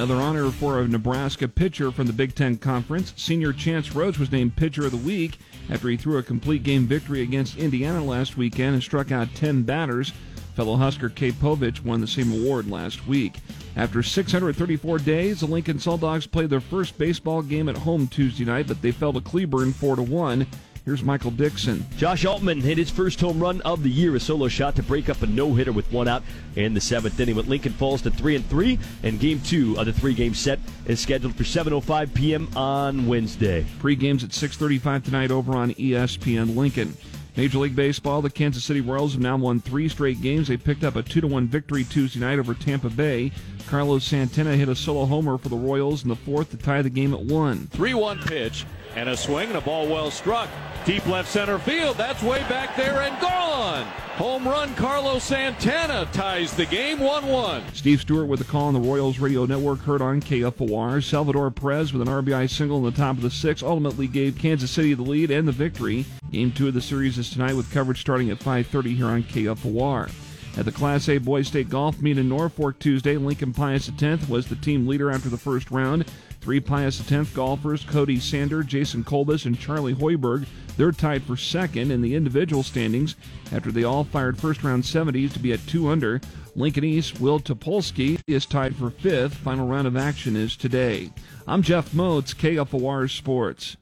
Another honor for a Nebraska pitcher from the Big Ten Conference. Senior Chance Rhodes was named Pitcher of the Week after he threw a complete game victory against Indiana last weekend and struck out 10 batters. Fellow Husker Cade Povich won the same award last week. After 634 days, the Lincoln Dogs played their first baseball game at home Tuesday night, but they fell to Cleburne 4 to 1. Here's Michael Dixon. Josh Altman hit his first home run of the year, a solo shot to break up a no-hitter with one out in the seventh inning. But Lincoln falls to three and three, and Game Two of the three-game set is scheduled for 7:05 p.m. on Wednesday. Pre-games at 6:35 tonight over on ESPN Lincoln. Major League Baseball, the Kansas City Royals have now won three straight games. They picked up a 2 1 victory Tuesday night over Tampa Bay. Carlos Santana hit a solo homer for the Royals in the fourth to tie the game at 1. 3 1 pitch and a swing and a ball well struck. Deep left center field. That's way back there and gone. Home run. Carlos Santana ties the game 1 1. Steve Stewart with a call on the Royals radio network heard on KFOR. Salvador Perez with an RBI single in the top of the sixth ultimately gave Kansas City the lead and the victory. Game two of the series is tonight with coverage starting at 5.30 here on KFOR. At the Class A Boys State Golf Meet in Norfolk Tuesday, Lincoln Pius X was the team leader after the first round. Three Pius X golfers, Cody Sander, Jason Kolbus, and Charlie Hoiberg, they're tied for second in the individual standings after they all fired first round 70s to be at 2 under. Lincoln East, Will Topolsky is tied for fifth. Final round of action is today. I'm Jeff Moats, KFOR Sports.